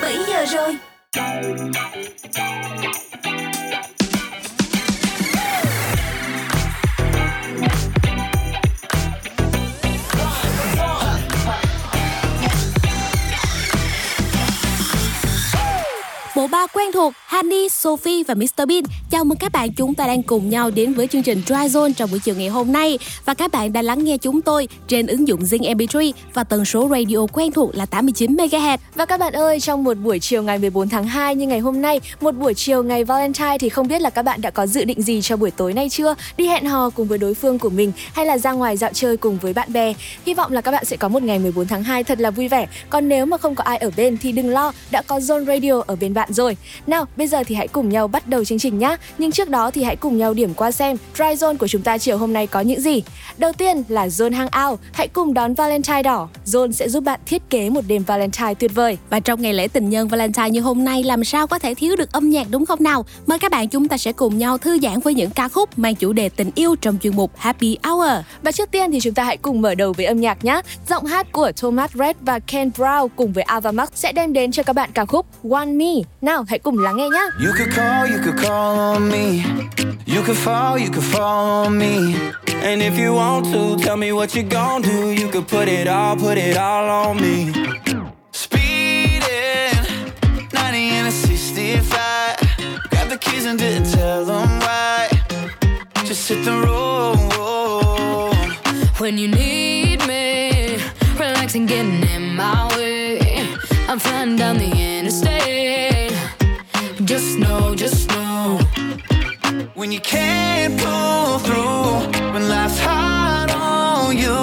17 giờ rồi. Bộ ba quen thuộc Honey, Sophie và Mr Bean chào mừng các bạn chúng ta đang cùng nhau đến với chương trình Dry Zone trong buổi chiều ngày hôm nay và các bạn đã lắng nghe chúng tôi trên ứng dụng Zing MP3 và tần số radio quen thuộc là 89 MHz. Và các bạn ơi, trong một buổi chiều ngày 14 tháng 2 như ngày hôm nay, một buổi chiều ngày Valentine thì không biết là các bạn đã có dự định gì cho buổi tối nay chưa? Đi hẹn hò cùng với đối phương của mình hay là ra ngoài dạo chơi cùng với bạn bè? Hy vọng là các bạn sẽ có một ngày 14 tháng 2 thật là vui vẻ. Còn nếu mà không có ai ở bên thì đừng lo, đã có Zone Radio ở bên bạn rồi. Nào, bây giờ thì hãy cùng nhau bắt đầu chương trình nhé. Nhưng trước đó thì hãy cùng nhau điểm qua xem Dry Zone của chúng ta chiều hôm nay có những gì. Đầu tiên là Zone Hangout. Hãy cùng đón Valentine đỏ. Zone sẽ giúp bạn thiết kế một đêm Valentine tuyệt vời. Và trong ngày lễ tình nhân Valentine như hôm nay làm sao có thể thiếu được âm nhạc đúng không nào? Mời các bạn chúng ta sẽ cùng nhau thư giãn với những ca khúc mang chủ đề tình yêu trong chuyên mục Happy Hour. Và trước tiên thì chúng ta hãy cùng mở đầu với âm nhạc nhé. Giọng hát của Thomas Red và Ken Brown cùng với Ava Max sẽ đem đến cho các bạn ca khúc One Me. Nào, hãy cùng lắng nghe nhé. You could call, you could call on me. You could fall, you could fall on me. And if you want to, tell me what you gon' do. You could put it all, put it all on me. Speeding, 90 in a 65. Grab the keys and didn't tell them why. Just hit the road. When you need me, relaxing, getting in my way. I'm flying down the interstate. Just know, just know. When you can't pull through, when life's hard on you.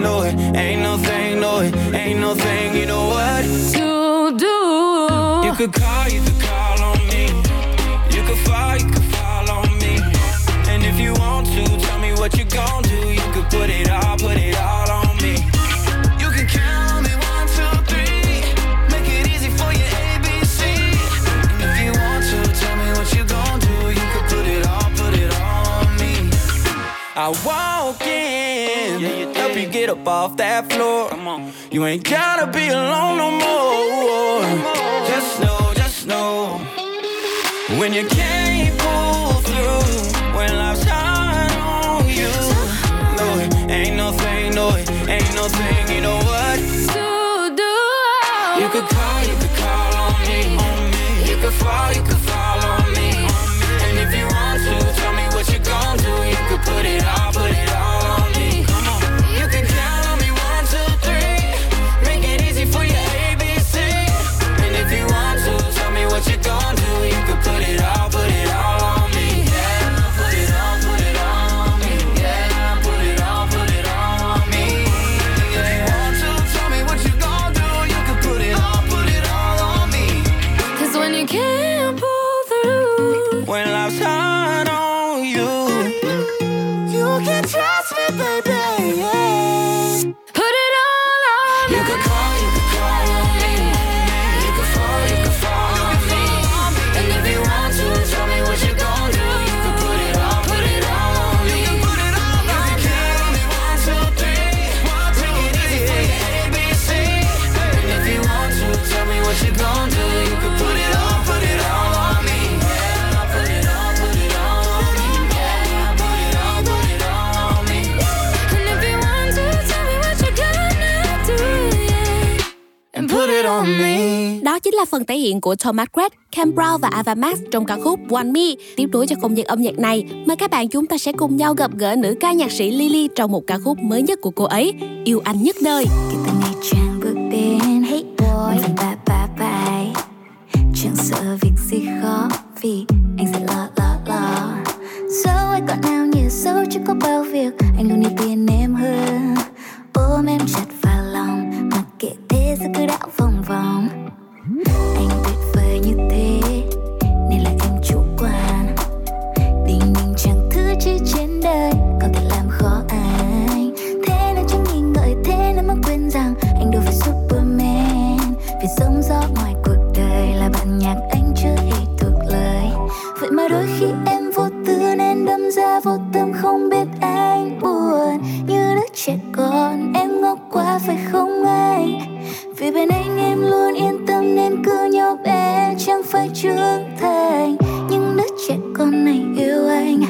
No, it ain't no thing, no, it ain't no thing, you know what? To do. You could call, you I walk in, help you get up off that floor. Come on. You ain't gotta be alone no more. Just know, just know. When you can't pull through, when life's hard on you. No, it ain't no thing, no, it ain't no thing, you know what? To do. You could call, you could call on me, on me. You could fall, you could là phần thể hiện của Thomas Red, Cam Brown và Ava Max trong ca khúc One Me. Tiếp nối cho không gian âm nhạc này, mời các bạn chúng ta sẽ cùng nhau gặp gỡ nữ ca nhạc sĩ Lily trong một ca khúc mới nhất của cô ấy, Yêu Anh Nhất Đời. Kể từ chàng bước đến Hey boy. Mình bye bye bye Chẳng sợ việc gì khó Vì anh sẽ lo lo lo. Dẫu ai còn nào như dẫu chưa có bao việc Anh luôn đi bên em hơn. Ôm em chặt vào lòng Mặc kệ thế giới cứ đảo vòng vòng. Anh tuyệt vời như thế Nên là em vì bên anh em luôn yên tâm nên cứ nhau bé, chẳng phải trưởng thành. Nhưng đứa trẻ con này yêu anh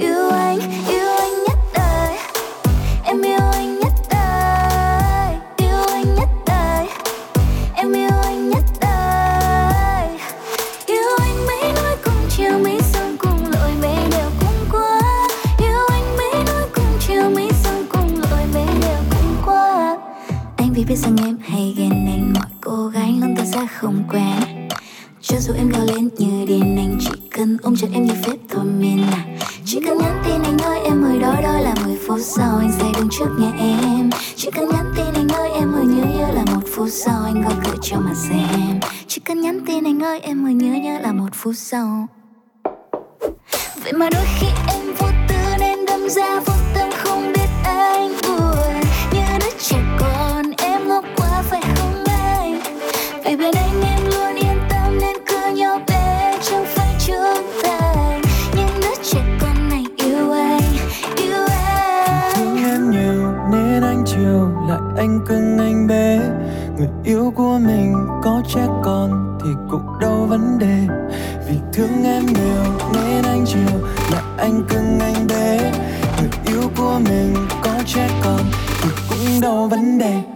yêu anh yêu anh nhất đời. Em yêu anh nhất đời, yêu anh nhất đời. Em yêu anh nhất đời. Yêu anh mấy nói cùng chiều, mấy sông cùng lội mấy đều cũng qua. Yêu anh mấy nói cùng chiều, mấy sông cùng lội mấy đều cũng qua. Anh vì biết rằng ra không quen. Cho dù em gào lên như điên, anh chỉ cần ôm chặt em như phép thôi miên à chỉ cần nhắn tin anh ơi em ơi, đó đó là 10 phút sau anh sẽ đứng trước nhà em. Chỉ cần nhắn tin anh ơi em ơi, nhớ nhớ là một phút sau anh gõ cửa cho mà xem. Chỉ cần nhắn tin anh ơi em ơi, nhớ nhớ là một phút sau. Vậy mà đôi khi em vô tư nên đâm ra vô yêu của mình có trẻ con thì cũng đâu vấn đề. Vì thương em nhiều nên anh chiều lại anh cưng anh bé. Người yêu của mình có trẻ con thì cũng đâu vấn đề.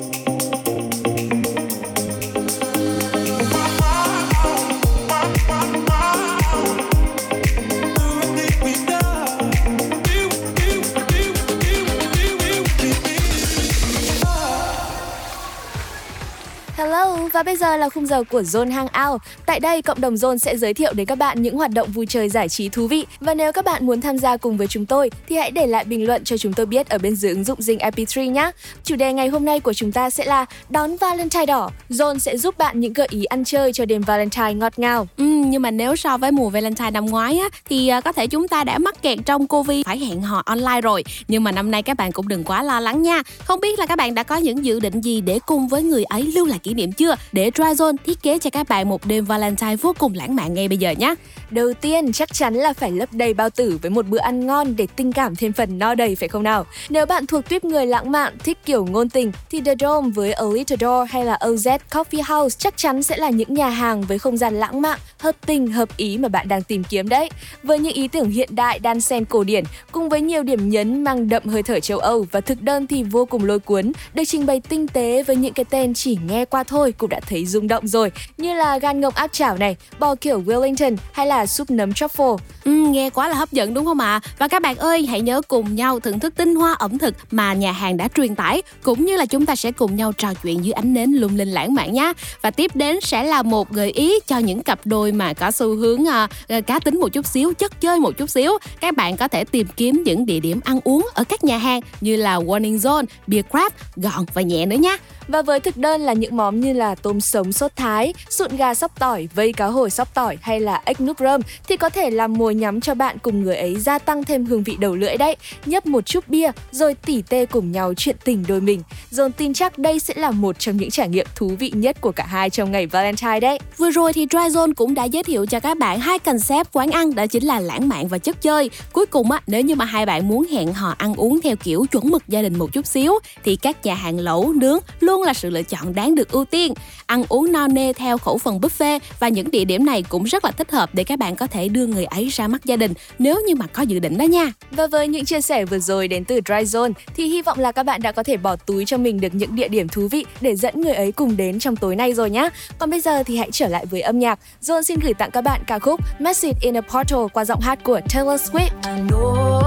Và bây giờ là khung giờ của Zone Hangout. Tại đây, cộng đồng Zone sẽ giới thiệu đến các bạn những hoạt động vui chơi giải trí thú vị. Và nếu các bạn muốn tham gia cùng với chúng tôi thì hãy để lại bình luận cho chúng tôi biết ở bên dưới ứng dụng Zing MP3 nhé. Chủ đề ngày hôm nay của chúng ta sẽ là đón Valentine đỏ. Zone sẽ giúp bạn những gợi ý ăn chơi cho đêm Valentine ngọt ngào. Ừ, nhưng mà nếu so với mùa Valentine năm ngoái á thì à, có thể chúng ta đã mắc kẹt trong Covid phải hẹn hò online rồi. Nhưng mà năm nay các bạn cũng đừng quá lo lắng nha. Không biết là các bạn đã có những dự định gì để cùng với người ấy lưu lại kỷ niệm chưa? Để Dryzone thiết kế cho các bạn một đêm Valentine vô cùng lãng mạn ngay bây giờ nhé. Đầu tiên chắc chắn là phải lấp đầy bao tử với một bữa ăn ngon để tình cảm thêm phần no đầy phải không nào? Nếu bạn thuộc tuyếp người lãng mạn, thích kiểu ngôn tình thì The Dome với A Little Door hay là OZ Coffee House chắc chắn sẽ là những nhà hàng với không gian lãng mạn, hợp tình, hợp ý mà bạn đang tìm kiếm đấy. Với những ý tưởng hiện đại đan xen cổ điển cùng với nhiều điểm nhấn mang đậm hơi thở châu Âu và thực đơn thì vô cùng lôi cuốn, được trình bày tinh tế với những cái tên chỉ nghe qua thôi cũng đã thấy rung động rồi, như là gan ngỗng áp chảo này, bò kiểu Wellington hay là súp nấm truffle. Ừ, nghe quá là hấp dẫn đúng không ạ? Và các bạn ơi, hãy nhớ cùng nhau thưởng thức tinh hoa ẩm thực mà nhà hàng đã truyền tải, cũng như là chúng ta sẽ cùng nhau trò chuyện dưới ánh nến lung linh lãng mạn nhé. Và tiếp đến sẽ là một gợi ý cho những cặp đôi mà có xu hướng à, à, cá tính một chút xíu, chất chơi một chút xíu. Các bạn có thể tìm kiếm những địa điểm ăn uống ở các nhà hàng như là Warning Zone, Beer Crab, gọn và nhẹ nữa nhé. Và với thực đơn là những món như là tôm sống sốt thái, sụn gà sóc tỏi, vây cá hồi sóc tỏi hay là ếch núp rơm thì có thể làm mồi nhắm cho bạn cùng người ấy gia tăng thêm hương vị đầu lưỡi đấy. Nhấp một chút bia rồi tỉ tê cùng nhau chuyện tình đôi mình. Dồn tin chắc đây sẽ là một trong những trải nghiệm thú vị nhất của cả hai trong ngày Valentine đấy. Vừa rồi thì dry zone cũng đã giới thiệu cho các bạn hai concept quán ăn đó chính là lãng mạn và chất chơi. Cuối cùng á, nếu như mà hai bạn muốn hẹn hò ăn uống theo kiểu chuẩn mực gia đình một chút xíu thì các nhà hàng lẩu nướng luôn là sự lựa chọn đáng được ưu tiên ăn uống no nê theo khẩu phần buffet và những địa điểm này cũng rất là thích hợp để các bạn có thể đưa người ấy ra mắt gia đình nếu như mà có dự định đó nha. Và với những chia sẻ vừa rồi đến từ Dry Zone thì hy vọng là các bạn đã có thể bỏ túi cho mình được những địa điểm thú vị để dẫn người ấy cùng đến trong tối nay rồi nhé. Còn bây giờ thì hãy trở lại với âm nhạc. Zone xin gửi tặng các bạn ca khúc Message in a Portal qua giọng hát của Taylor Swift. I know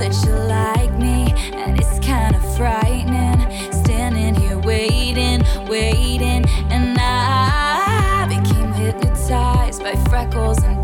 that you like me and it's kind of frightening standing here waiting, waiting by freckles and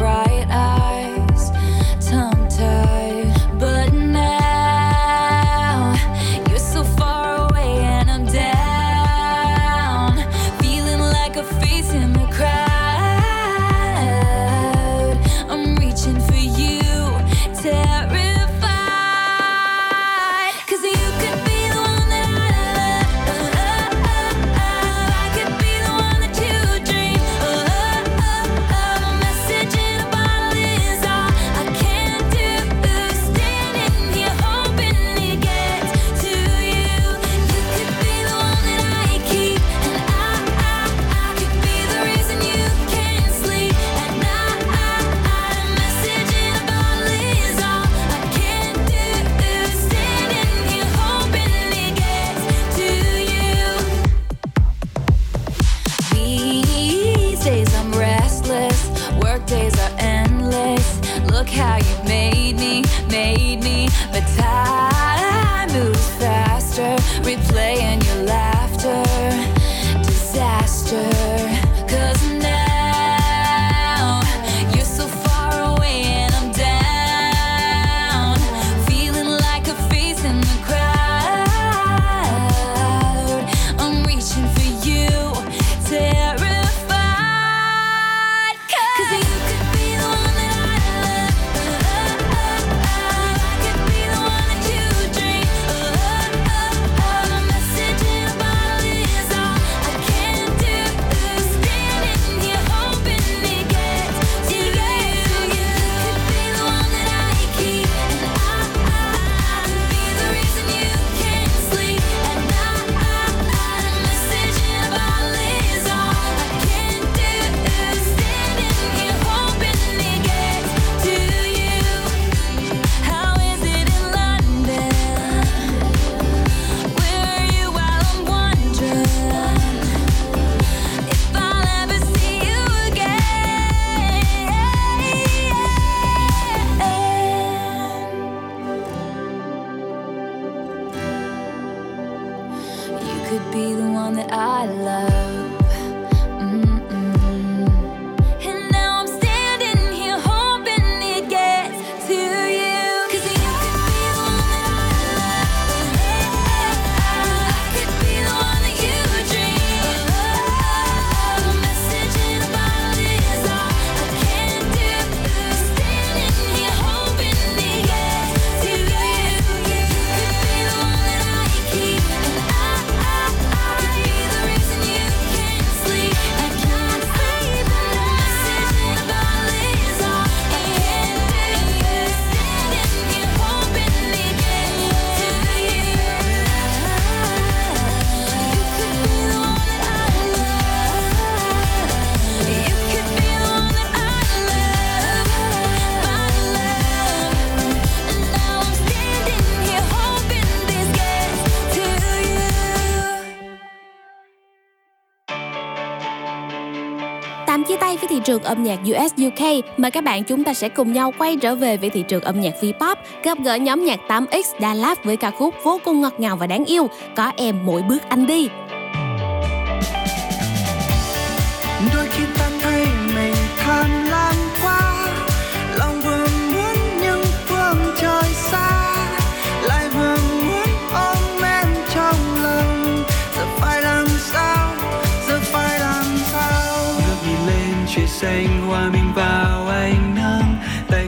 âm nhạc US UK mời các bạn chúng ta sẽ cùng nhau quay trở về với thị trường âm nhạc V-pop, gặp gỡ nhóm nhạc 8X Dallas với ca khúc vô cùng ngọt ngào và đáng yêu, có em mỗi bước anh đi.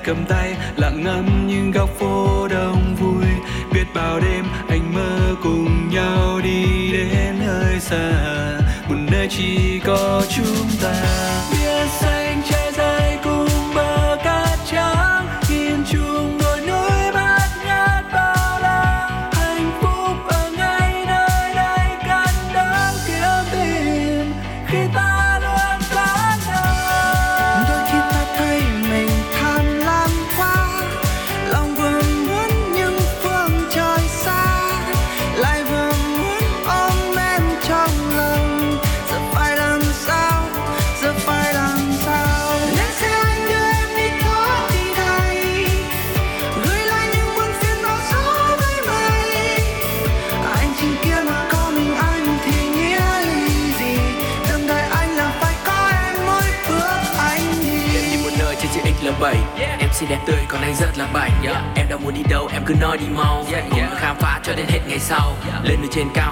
cầm tay, lặng ngắm những góc phố đông vui. Biết bao đêm anh mơ cùng nhau đi đến nơi xa. Một nơi chỉ có chúng ta. Biết xanh cứ nói đi mau. Yeah, yeah. khám phá cho đến hết ngày sau. Lên từ trên cao.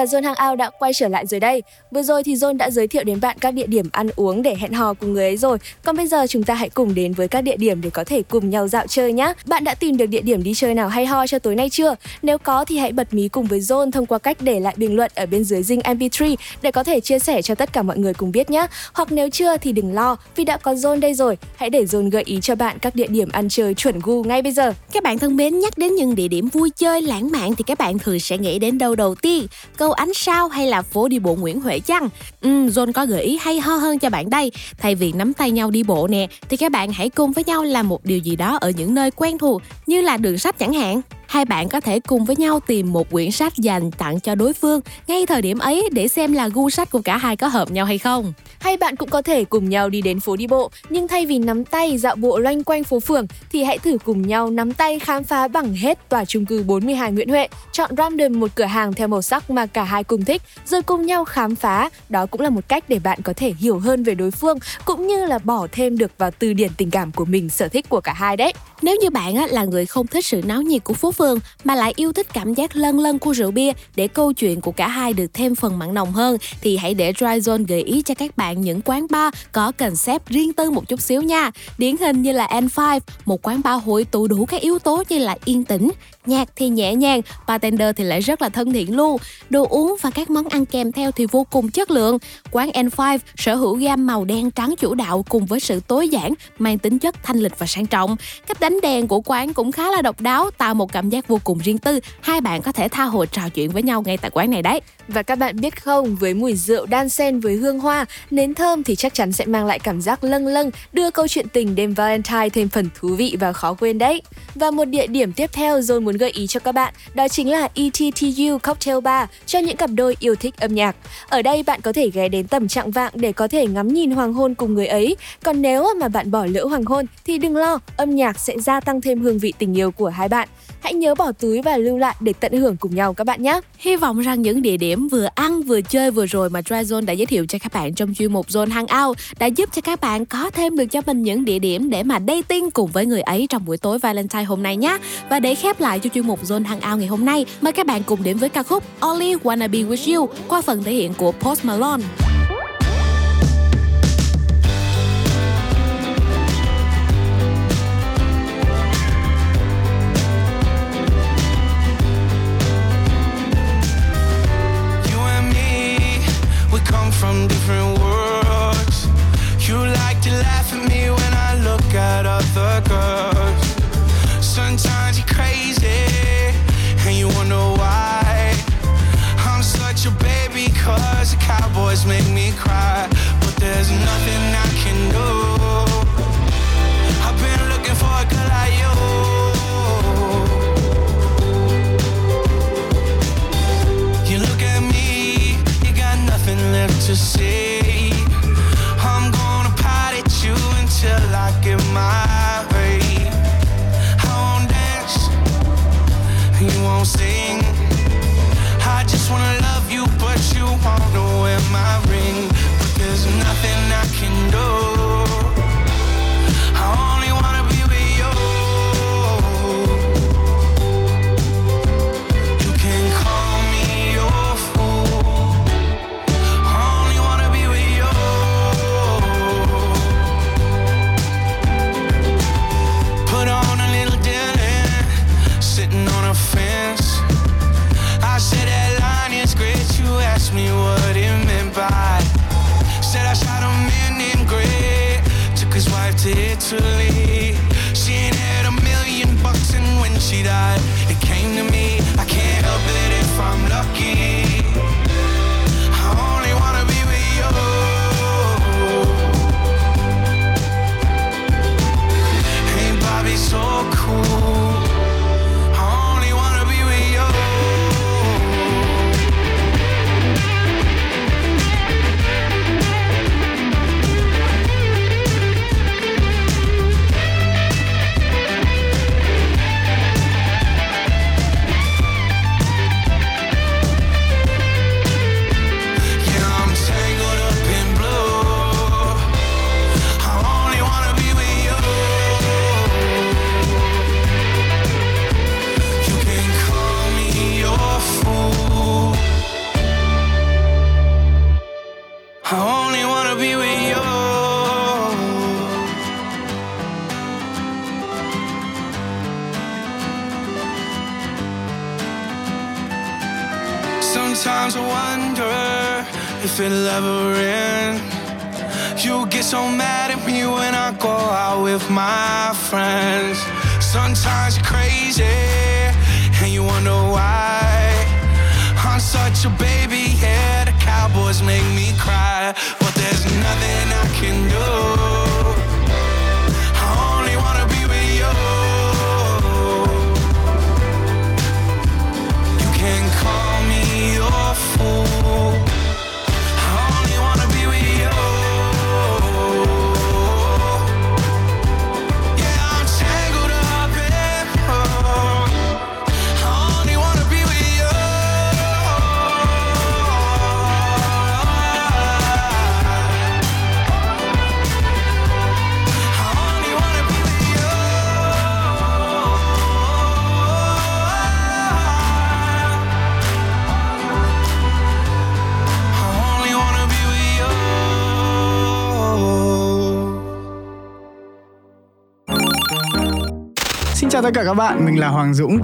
Và John Hangout đã quay trở lại rồi đây. Vừa rồi thì John đã giới thiệu đến bạn các địa điểm ăn uống để hẹn hò cùng người ấy rồi. Còn bây giờ chúng ta hãy cùng đến với các địa điểm để có thể cùng nhau dạo chơi nhé. Bạn đã tìm được địa điểm đi chơi nào hay ho cho tối nay chưa? Nếu có thì hãy bật mí cùng với John thông qua cách để lại bình luận ở bên dưới dinh MP3 để có thể chia sẻ cho tất cả mọi người cùng biết nhé. Hoặc nếu chưa thì đừng lo vì đã có John đây rồi. Hãy để John gợi ý cho bạn các địa điểm ăn chơi chuẩn gu ngay bây giờ. Các bạn thân mến, nhắc đến những địa điểm vui chơi lãng mạn thì các bạn thường sẽ nghĩ đến đâu đầu tiên? Câu ánh sao hay là phố đi bộ Nguyễn Huệ chăng? Ừ, John có gợi ý hay ho hơn cho bạn đây. Thay vì nắm tay nhau đi bộ nè, thì các bạn hãy cùng với nhau làm một điều gì đó ở những nơi quen thuộc như là đường sách chẳng hạn. Hai bạn có thể cùng với nhau tìm một quyển sách dành tặng cho đối phương ngay thời điểm ấy để xem là gu sách của cả hai có hợp nhau hay không. Hay bạn cũng có thể cùng nhau đi đến phố đi bộ, nhưng thay vì nắm tay dạo bộ loanh quanh phố phường thì hãy thử cùng nhau nắm tay khám phá bằng hết tòa chung cư 42 Nguyễn Huệ. Chọn random một cửa hàng theo màu sắc mà cả hai cùng thích, rồi cùng nhau khám phá. Đó cũng là một cách để bạn có thể hiểu hơn về đối phương cũng như là bỏ thêm được vào từ điển tình cảm của mình sở thích của cả hai đấy. Nếu như bạn á, là người không thích sự náo nhiệt của phố phường mà lại yêu thích cảm giác lân lân của rượu bia để câu chuyện của cả hai được thêm phần mặn nồng hơn thì hãy để Dry Zone gợi ý cho các bạn những quán bar có concept riêng tư một chút xíu nha. Điển hình như là N5, một quán bar hội tụ đủ các yếu tố như là yên tĩnh, nhạc thì nhẹ nhàng, bartender thì lại rất là thân thiện luôn. Đồ uống và các món ăn kèm theo thì vô cùng chất lượng. Quán N5 sở hữu gam màu đen trắng chủ đạo cùng với sự tối giản, mang tính chất thanh lịch và sang trọng. Cách đánh đèn của quán cũng khá là độc đáo, tạo một cảm giác vô cùng riêng tư. Hai bạn có thể tha hồ trò chuyện với nhau ngay tại quán này đấy. Và các bạn biết không, với mùi rượu đan xen với hương hoa, nến thơm thì chắc chắn sẽ mang lại cảm giác lâng lâng, đưa câu chuyện tình đêm Valentine thêm phần thú vị và khó quên đấy. Và một địa điểm tiếp theo rồi muốn gợi ý cho các bạn, đó chính là ETTU Cocktail Bar cho những cặp đôi yêu thích âm nhạc. Ở đây bạn có thể ghé đến tầm trạng vạng để có thể ngắm nhìn hoàng hôn cùng người ấy. Còn nếu mà bạn bỏ lỡ hoàng hôn thì đừng lo, âm nhạc sẽ gia tăng thêm hương vị tình yêu của hai bạn. Hãy nhớ bỏ túi và lưu lại để tận hưởng cùng nhau các bạn nhé. Hy vọng rằng những địa điểm vừa ăn vừa chơi vừa rồi mà Dry Zone đã giới thiệu cho các bạn trong chuyên mục Zone Hangout đã giúp cho các bạn có thêm được cho mình những địa điểm để mà dating cùng với người ấy trong buổi tối Valentine hôm nay nhé. Và để khép lại cho chuyên mục Zone Hangout ngày hôm nay, mời các bạn cùng đến với ca khúc Only Wanna Be With You qua phần thể hiện của Post Malone. You laugh at me tất cả các bạn, mình là Hoàng Dũng.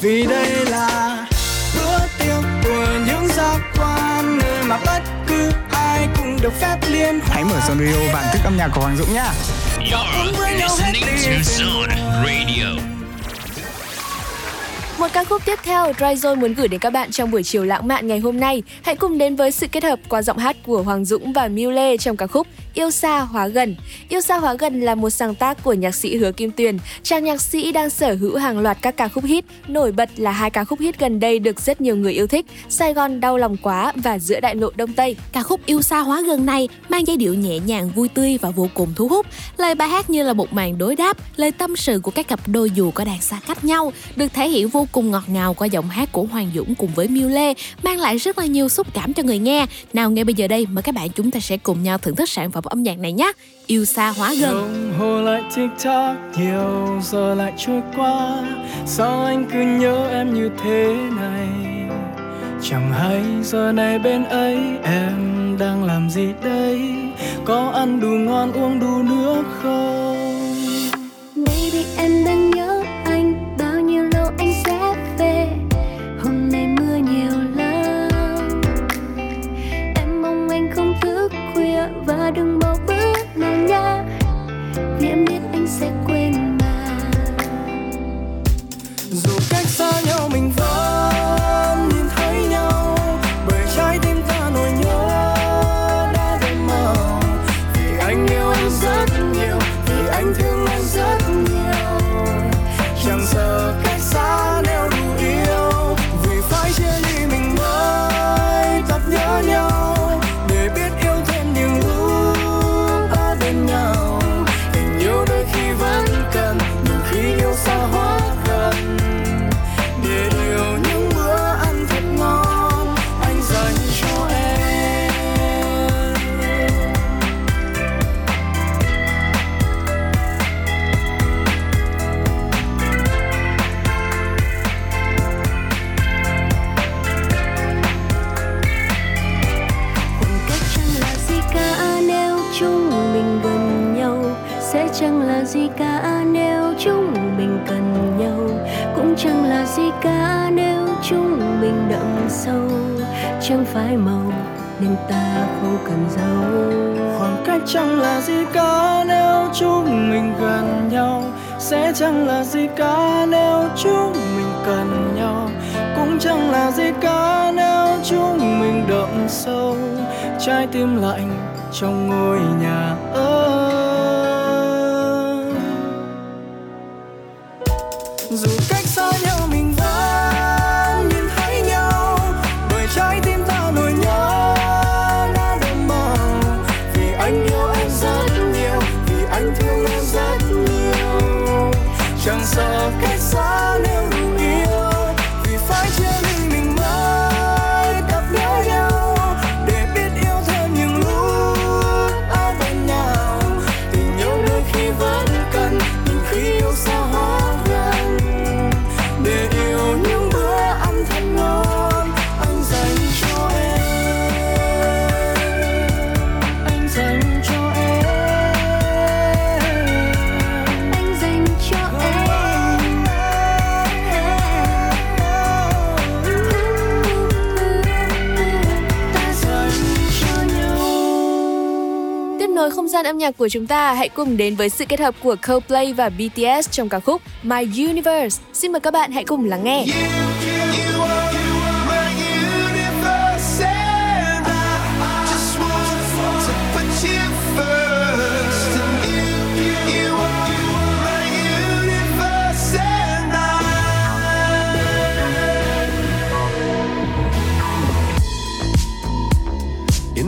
Vì đây là bữa tiệc của những giác quan nơi mà bất cứ ai cũng được phép liên Hãy mở Zone Radio bản thức âm nhạc của Hoàng Dũng nhá. You're listening to Zone Radio. Một ca khúc tiếp theo Dryzone muốn gửi đến các bạn trong buổi chiều lãng mạn ngày hôm nay. Hãy cùng đến với sự kết hợp qua giọng hát của Hoàng Dũng và Miu Lê trong ca khúc Yêu xa hóa gần. Yêu xa hóa gần là một sáng tác của nhạc sĩ Hứa Kim Tuyền. Chàng nhạc sĩ đang sở hữu hàng loạt các ca khúc hit, nổi bật là hai ca khúc hit gần đây được rất nhiều người yêu thích, Sài Gòn đau lòng quá và Giữa đại lộ Đông Tây. Ca khúc Yêu xa hóa gần này mang giai điệu nhẹ nhàng vui tươi và vô cùng thu hút. Lời bài hát như là một màn đối đáp, lời tâm sự của các cặp đôi dù có đang xa cách nhau, được thể hiện vô cùng ngọt ngào qua giọng hát của Hoàng Dũng cùng với Miu Lê, mang lại rất là nhiều xúc cảm cho người nghe. Nào ngay bây giờ đây mời các bạn chúng ta sẽ cùng nhau thưởng thức sản phẩm âm nhạc này nhé. Yêu xa hóa gần. Đồng hồ lại tick tock nhiều giờ lại trôi qua. Sao anh cứ nhớ em như thế này? Chẳng hay giờ này bên ấy em đang làm gì đây? Có ăn đủ ngon uống đủ nước không? Baby em đang nhớ anh. Bao nhiêu lâu anh sẽ thức khuya Và đừng bỏ bữa nào nha. Vì em biết anh sẽ quên mà. Dù cách xa nhau mình vẫn lạnh trong âm nhạc của chúng ta, hãy cùng đến với sự kết hợp của Coldplay và BTS trong ca khúc My Universe. Xin mời các bạn hãy cùng lắng nghe. In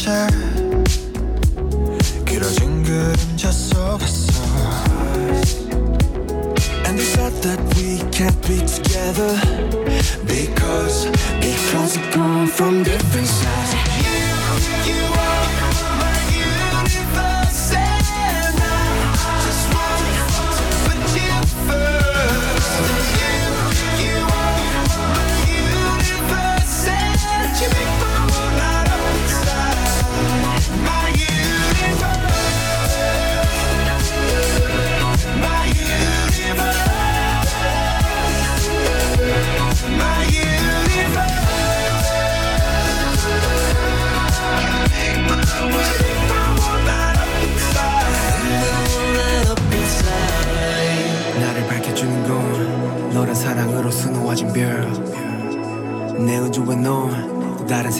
변했었지 길어진 그림자 속에서 And they said that we can't be together Because, because we come from different sides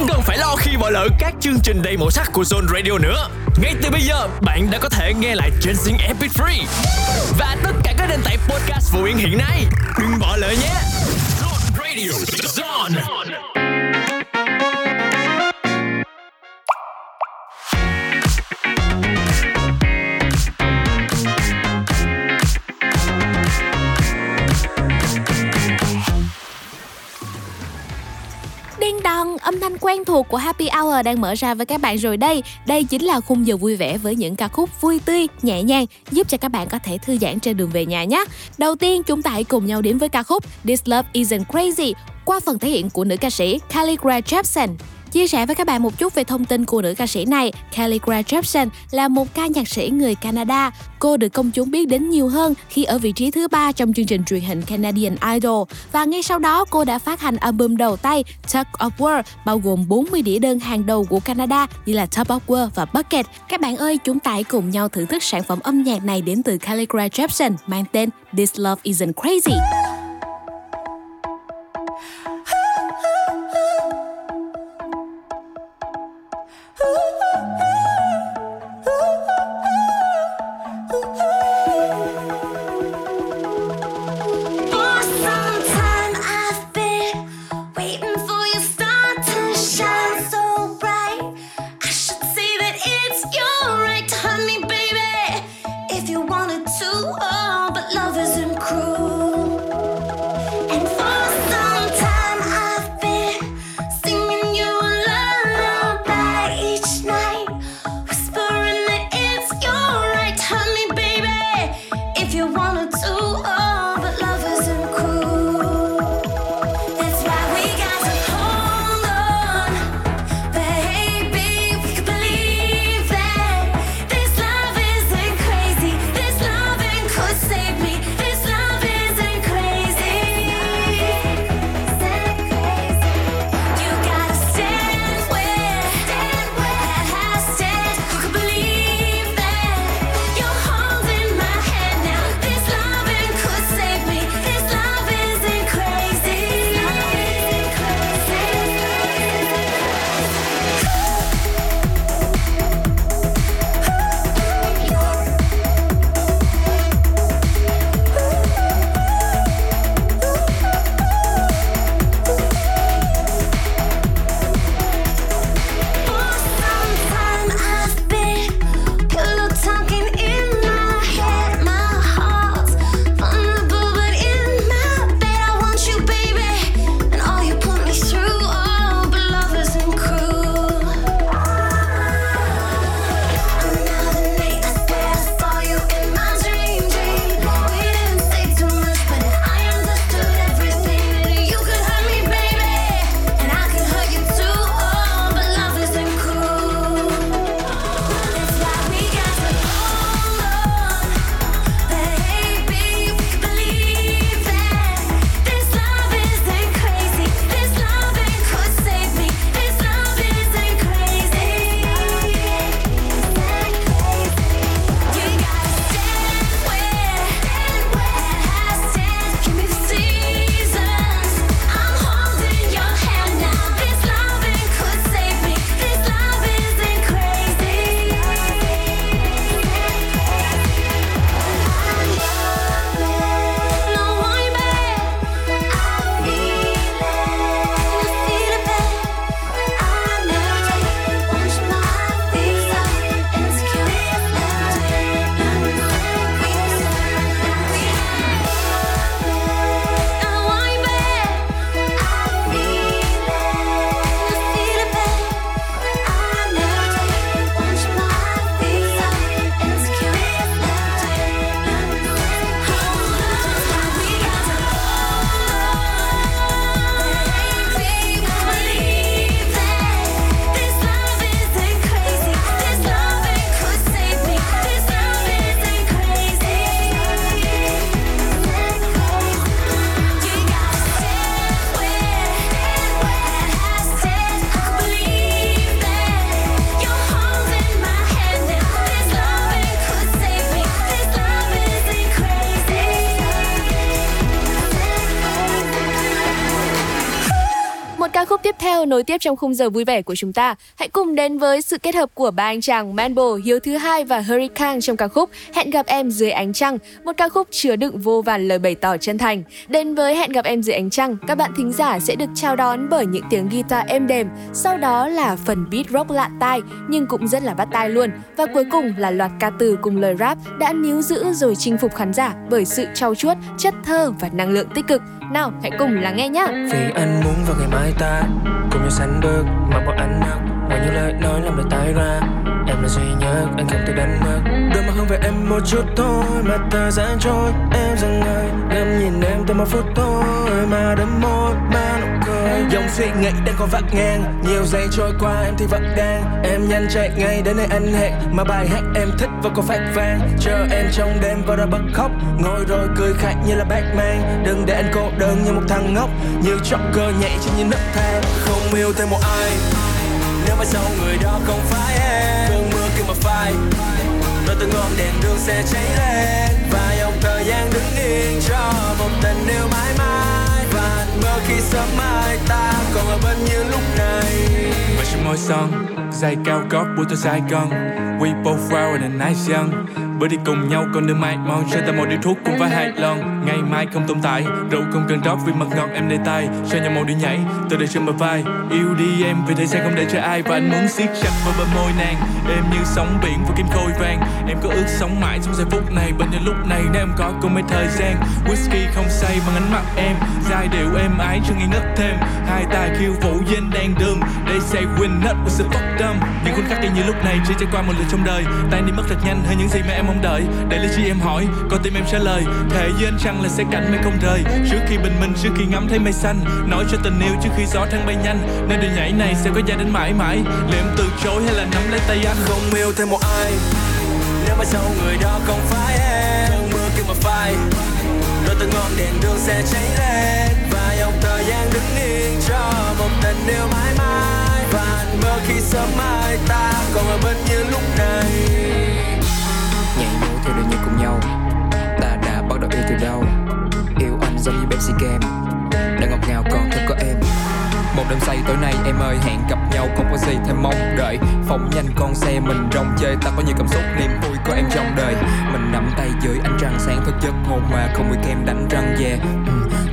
không cần phải lo khi bỏ lỡ các chương trình đầy màu sắc của Zone Radio nữa. Ngay từ bây giờ, bạn đã có thể nghe lại trên Zing Epic Free và tất cả các nền tảng podcast phổ biến hiện nay. Đừng bỏ lỡ nhé. Zone Radio, Zone. Quen thuộc của Happy Hour đang mở ra với các bạn rồi đây. Đây chính là khung giờ vui vẻ với những ca khúc vui tươi, nhẹ nhàng, giúp cho các bạn có thể thư giãn trên đường về nhà nhé. Đầu tiên, chúng ta hãy cùng nhau đến với ca khúc This Love Isn't Crazy qua phần thể hiện của nữ ca sĩ Kylie Rae Jepsen. Chia sẻ với các bạn một chút về thông tin của nữ ca sĩ này, Kelly Rae Jepsen là một ca nhạc sĩ người Canada. Cô được công chúng biết đến nhiều hơn khi ở vị trí thứ ba trong chương trình truyền hình Canadian Idol và ngay sau đó cô đã phát hành album đầu tay Top of War bao gồm 40 đĩa đơn hàng đầu của Canada như là Top of War và Bucket. Các bạn ơi, chúng ta hãy cùng nhau thưởng thức sản phẩm âm nhạc này đến từ Kelly Rae Jepsen mang tên This Love Isn't Crazy. Nối tiếp trong khung giờ vui vẻ của chúng ta. Hãy cùng đến với sự kết hợp của ba anh chàng Manbo, Hiếu thứ hai và Hurricane trong ca khúc Hẹn gặp em dưới ánh trăng, một ca khúc chứa đựng vô vàn lời bày tỏ chân thành. Đến với Hẹn gặp em dưới ánh trăng, các bạn thính giả sẽ được chào đón bởi những tiếng guitar êm đềm, sau đó là phần beat rock lạ tai nhưng cũng rất là bắt tai luôn và cuối cùng là loạt ca từ cùng lời rap đã níu giữ rồi chinh phục khán giả bởi sự trau chuốt, chất thơ và năng lượng tích cực. Nào, hãy cùng lắng nghe nhé. Vì anh muốn vào ngày mai ta Cùng nhau sánh bước mà bọn anh mắt Ngoài những lời nói làm đời tái ra là duy nhất anh không thể đánh mất. Đôi mắt hướng về em một chút thôi, Mà thời gian trôi. Em dừng ngày em nhìn em từ một phút thôi, Mà đấm môi, mà nụ cười. Dòng suy nghĩ đang còn vắt ngang, Nhiều giây trôi qua em thì vẫn đang. Em nhanh chạy ngay đến nơi anh hẹn, Mà bài hát em thích vẫn còn phát vang. Chờ em trong đêm và ra bật khóc, Ngồi rồi cười khạch như là Batman. Đừng để anh cô đơn như một thằng ngốc, Như Joker nhảy trên những nấc thang. Không yêu thêm một ai, Nếu mà sau người đó không phải em phai. Rồi từng ngọn đèn đường sẽ cháy lên, Và dòng thời gian đứng yên cho một tình yêu mãi mãi. Và mơ khi sớm mai ta còn ở bên như lúc này. Và trên môi son Giày cao gót buổi tối Sài Gòn. We both wild and nice young. Bữa đi cùng nhau con đường mai mòn sẽ ta một điếu thuốc cùng với hai lon Ngày mai không tồn tại, Rượu không cần rót vì mật ngọt em đầy tay Sao nhau màu đi nhảy từ đời trên bờ vai. Yêu đi em, vì thời gian không để cho ai. Và anh muốn siết chặt vào bờ môi nàng. Em như sóng biển và kim khôi vàng. Em có ước sống mãi trong giây phút này. Bên những lúc này, nếu em có cùng mấy thời gian. Whisky không say, bằng ánh mắt em. Giai điệu em ái cho nghi ngất thêm. Hai tay khiêu vũ trên đang đường They say win not with the fuck dumb Những khoảnh khắc như lúc này, chỉ trải qua một lần trong đời. Tan đi mất thật nhanh, hơn những gì mà em mong đợi. Để lý trí em hỏi, con tim em trả lời. Thề với anh rằng là sẽ cạnh mây không rời? Trước khi bình minh, trước khi ngắm thấy mây xanh Nói cho tình yêu trước khi gió thăng bay nhanh. Nên đường nhảy này sẽ có gia đến mãi mãi. Liệu em từ chối hay là nắm lấy tay anh? Không yêu thêm một ai. Nếu mà sau người đó không phải em Cơn mưa kia mà phai. Rồi từng ngọn đèn đường sẽ cháy lên. Và dòng thời gian đứng yên cho một tình yêu mãi mãi. Và anh mơ khi sớm mai ta còn ở bên như lúc này nhảy nhót theo đôi như cùng nhau. Ta đã bắt đầu yêu từ đâu? Yêu anh giống như Pepsi Game một đêm say tối nay em ơi hẹn gặp nhau không có gì thêm mong đợi. Phóng nhanh con xe mình rong chơi ta có nhiều cảm xúc niềm vui có em trong đời. Mình nắm tay dưới ánh trăng sáng thức giấc hồn mà không bị kem đánh răng về yeah.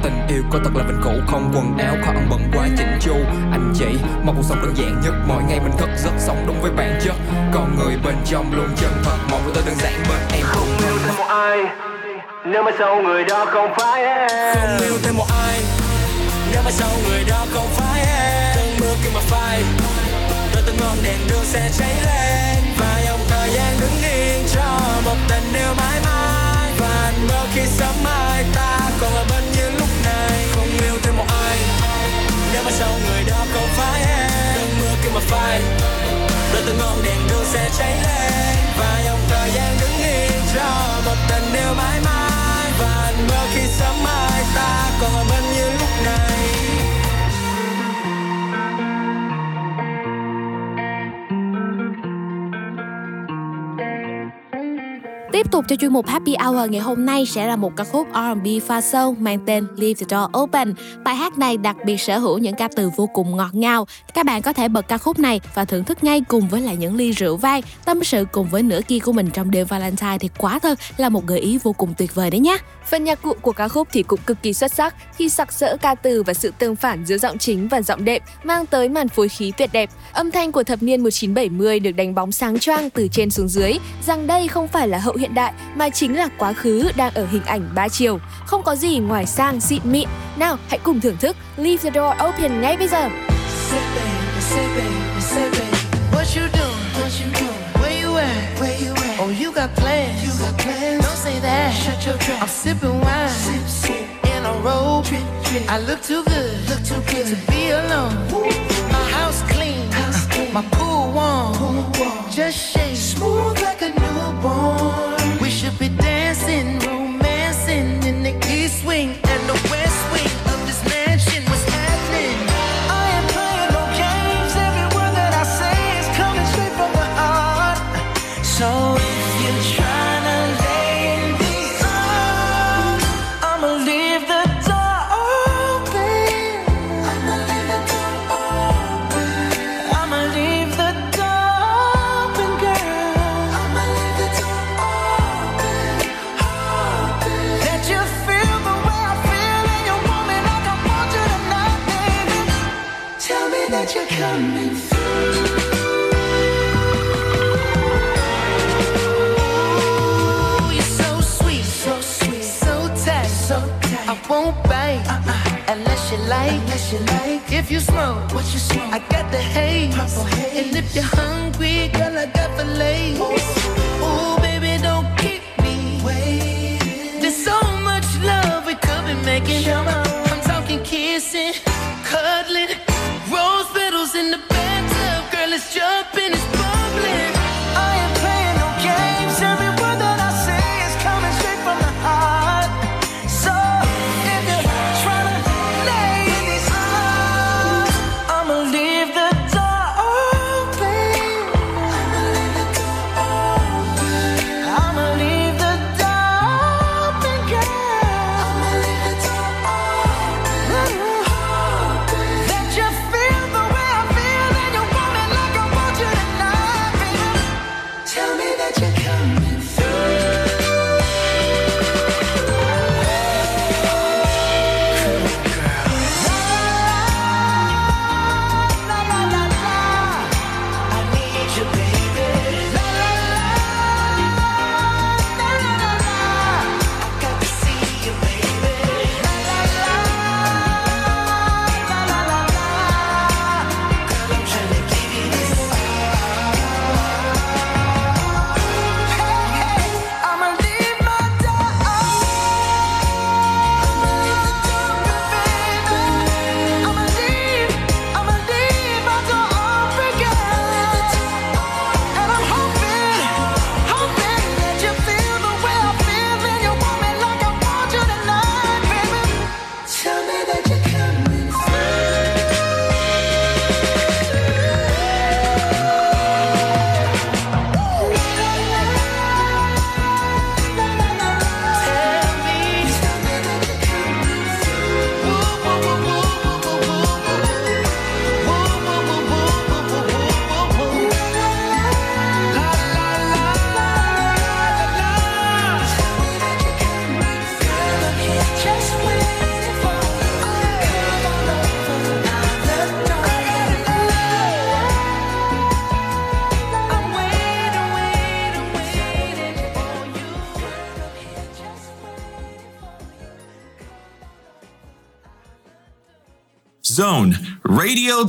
tình yêu có thật là vĩnh cửu không quần áo khó ăn bận quá chỉnh chu. Anh chỉ mong cuộc sống đơn giản nhất mỗi ngày mình thức giấc sống đúng với bản chất. Con người bên trong luôn chân thật mong của tôi đơn giản bên em Không yêu thêm một ai Nếu mai sau người đó không phải em. Không yêu thêm một ai Nếu mai sau người đó không phải em. Cơn mưa kia mà phai. Đôi từng ngọn đèn đường sẽ cháy lên. Và dòng thời gian đứng yên cho một tình yêu mãi mãi. Và anh mơ khi sớm mai ta còn ở bên như lúc này. Không yêu thêm một ai. Nếu mà sau người đó không phải em. Cơn mưa kia mà phai. Đôi từng ngọn đèn đường sẽ cháy lên. Và dòng thời gian đứng yên cho một tình yêu mãi mãi. Và anh mơ khi sớm mai ta còn ở bên như lúc này. Tiếp tục cho chuyên mục Happy Hour ngày hôm nay sẽ là một ca khúc R&B pha sâu mang tên Leave the Door Open. Bài hát này đặc biệt sở hữu những ca từ vô cùng ngọt ngào. Các bạn có thể bật ca khúc này và thưởng thức ngay cùng với lại những ly rượu vang, tâm sự cùng với nửa kia của mình trong đêm Valentine thì quá thật là một gợi ý vô cùng tuyệt vời đấy nhé. Phần nhạc cụ của ca khúc thì cũng cực kỳ xuất sắc khi sặc sỡ ca từ và sự tương phản giữa giọng chính và giọng đệm mang tới màn phối khí tuyệt đẹp. Âm thanh của thập niên 1970 được đánh bóng sáng choang từ trên xuống dưới rằng đây không phải là hậu hiện đại mà chính là quá khứ đang ở hình ảnh ba chiều. Không có gì ngoài sang xịn mịn. Nào, hãy cùng thưởng thức Leave the Door Open ngay bây giờ. Say baby, say baby, say baby, what you doing? What you doing? Where you at? Where you at? Oh, you got plans? You got plans? Don't say that. Shut your trap. I'm sipping wine. Sip, sip. In a robe. Drip, drip. I look too good. Look too good to be alone. My house clean. House clean. My pool warm. Pool warm. Just shake. Smooth like a newborn. Unless you like. If you smoke, what you smoke? I got the haze. Purple haze. And if you're hungry, girl, I got the fillets. Ooh, baby, don't keep me waiting. There's so much love we could be making. I'm talking kissing,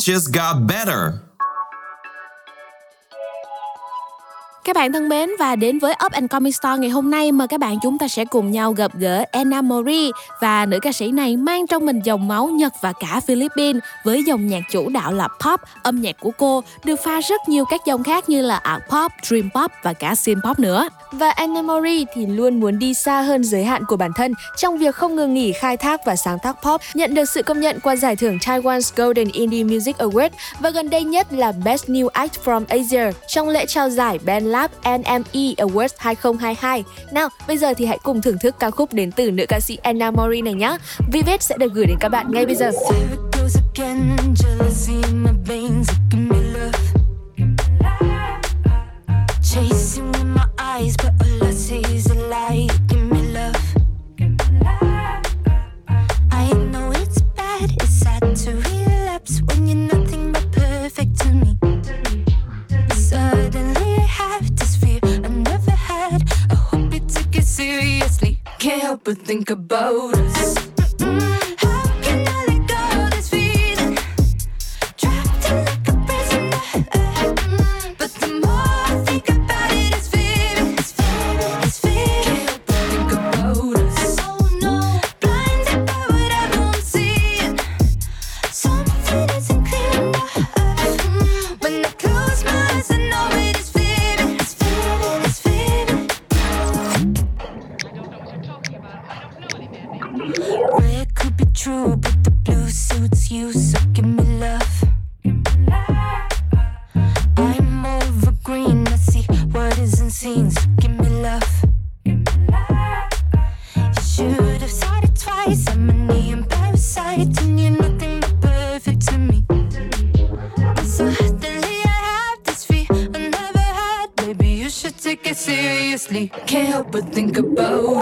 just got better. Các bạn thân mến và đến với Up and Coming Star ngày hôm nay mời các bạn chúng ta sẽ cùng nhau gặp gỡ Anna Mori và nữ ca sĩ này mang trong mình dòng máu Nhật và cả Philippines với dòng nhạc chủ đạo là pop. Âm nhạc của cô được pha rất nhiều các dòng khác như là art pop, dream pop và cả synth pop nữa. Và Anna Mori thì luôn muốn đi xa hơn giới hạn của bản thân trong việc không ngừng nghỉ khai thác và sáng tác pop, nhận được sự công nhận qua giải thưởng Taiwan's Golden Indie Music Award và gần đây nhất là Best New Act from Asia trong lễ trao giải Lab NME Awards 2022. Nào, bây giờ thì hãy cùng thưởng thức ca khúc đến từ nữ ca sĩ Anna Mori này nhé. Vivid sẽ được gửi đến các bạn ngay bây giờ. Chasing with my eyes, but but think about us. Seriously. Can't help but think about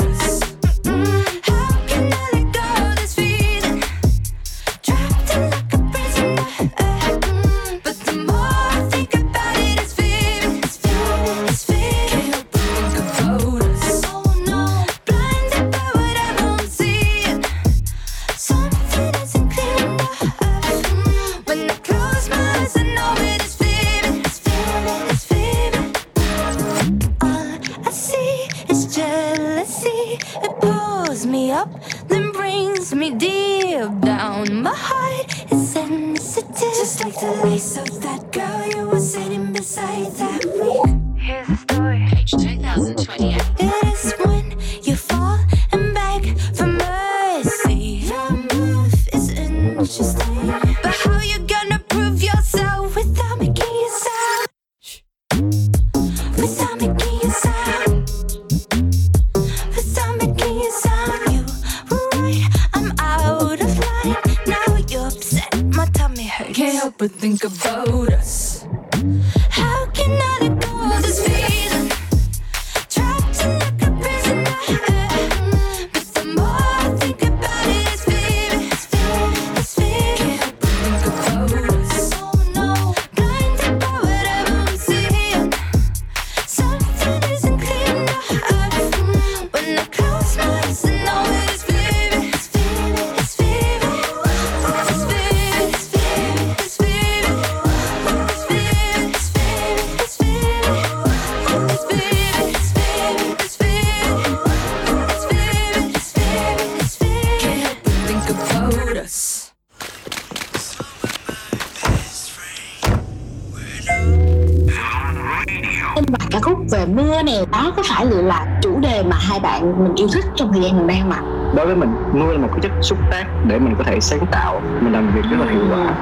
mưa này đó có phải là chủ đề mà hai bạn mình yêu thích trong thời gian gần đây không ạ? đối với mình mưa là một cái chất xúc tác để mình có thể sáng tạo mình làm việc rất là hiệu quả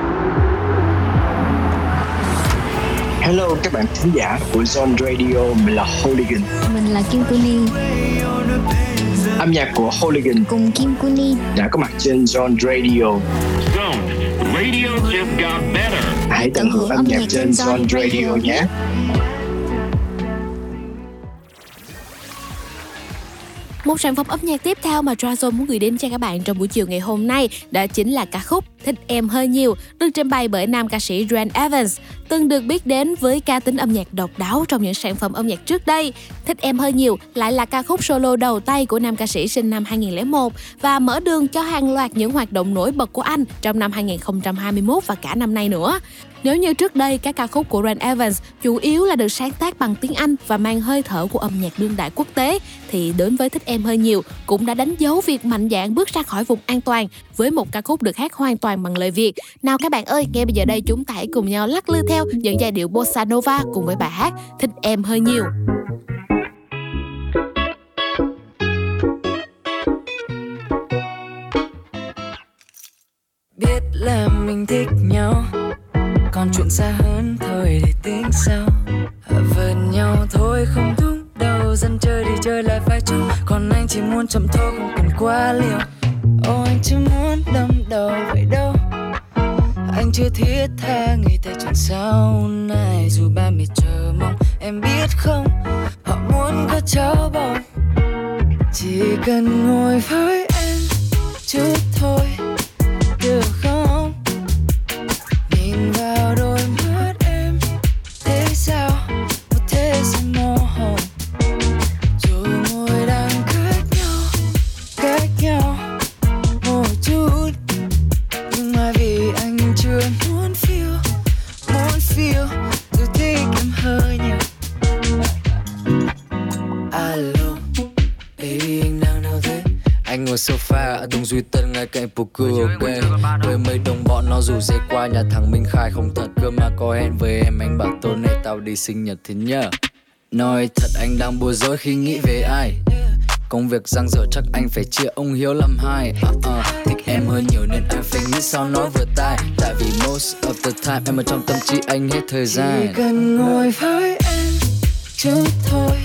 Hello các bạn thính giả của Zone Radio, mình là Hooligan. Mình là Kim Kuni Âm nhạc của Hooligan cùng Kim Kuni. đã có mặt trên Zone Radio. Zone Radio just got better. Hãy tận hưởng âm nhạc trên Zone Radio nhé. Một sản phẩm âm nhạc tiếp theo mà Drazone muốn gửi đến cho các bạn trong buổi chiều ngày hôm nay, đó chính là ca khúc Thích Em Hơi Nhiều, được trình bày bởi nam ca sĩ Dran Evans, từng được biết đến với ca tính âm nhạc độc đáo trong những sản phẩm âm nhạc trước đây. Thích Em Hơi Nhiều lại là ca khúc solo đầu tay của nam ca sĩ sinh năm 2001 và mở đường cho hàng loạt những hoạt động nổi bật của anh trong năm 2021 và cả năm nay nữa. Nếu như trước đây các ca khúc của Ren Evans chủ yếu là được sáng tác bằng tiếng Anh và mang hơi thở của âm nhạc đương đại quốc tế thì đến với Thích Em Hơi Nhiều cũng đã đánh dấu việc mạnh dạn bước ra khỏi vùng an toàn với một ca khúc được hát hoàn toàn bằng lời Việt. Nào các bạn ơi, ngay bây giờ đây chúng ta hãy cùng nhau lắc lư theo những giai điệu bossa nova cùng với bài hát Thích Em Hơi Nhiều. biết là mình thích nhau còn chuyện xa hơn thôi để tính sau. Vờn nhau thôi, không đúng đâu. Dân chơi đi chơi lại phải chung. Còn anh chỉ muốn chậm thôi, không cần quá liều. Ô anh chỉ muốn đâm đầu vậy đâu. Anh chưa thiết tha người ta chuyện sau này. Dù ba mẹ chờ mong, em biết không? Họ muốn có cháu bồng chỉ cần ngồi với em chút thôi. Qua nhà thằng Minh Khai không thật cơ mà có hẹn với em Anh bảo tối nay tao đi sinh nhật thế nhờ. Nói thật anh đang bối rối khi nghĩ về ai. Công việc giang dở chắc anh phải chia ông Hiếu làm hai. Uh, uh, Thích em hơi nhiều nên anh phải nghĩ sao nói vừa tai. Tại vì most of the time em ở trong tâm trí anh hết thời gian. Chỉ cần ngồi với em chút thôi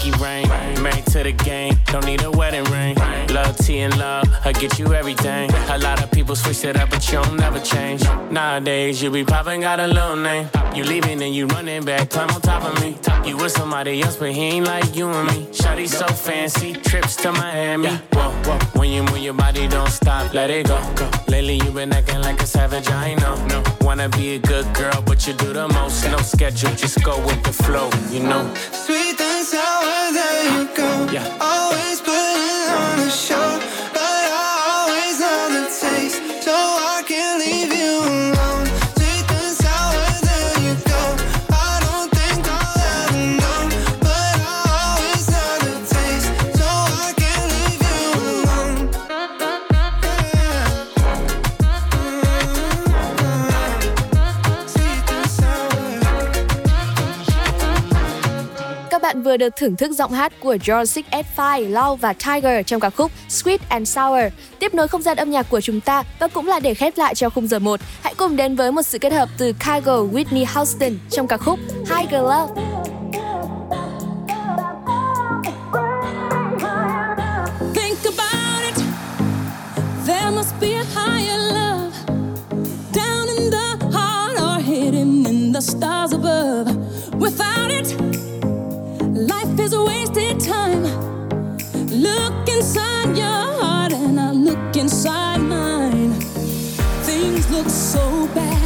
pinky ring. Married to the game, don't need a wedding ring. Love tea and love, I get you everything. A lot of people switch it up, but you don't never change. Nowadays, you be popping, got a little name. You leaving and you running back, climb on top of me. You with somebody else, but he ain't like you and me. Shawty so fancy, trips to Miami. Whoa, whoa. When you move your body, don't stop, let it go. Lately, you been acting like a savage, I know. No, wanna be a good girl, but you do the most. No schedule, just go with the flow, you know. Sweet you go. Always putting on a show, vừa được thưởng thức giọng hát của George 685, Lau và Tiger trong ca khúc Sweet and Sour. Tiếp nối không gian âm nhạc của chúng ta và cũng là để khép lại cho khung giờ 1. Hãy cùng đến với một sự kết hợp từ Kygo Whitney Houston trong ca khúc Tiger Love. Think about it. There must be a higher love down in the heart or hidden in the stars above. Without it, life is a wasted time. Look inside your heart, and I look inside mine. Things look so bad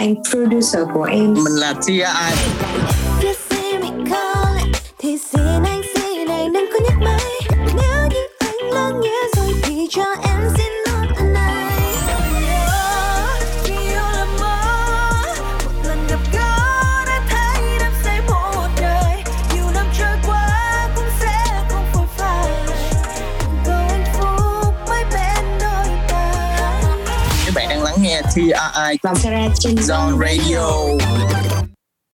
đây là anh producer của em. Mình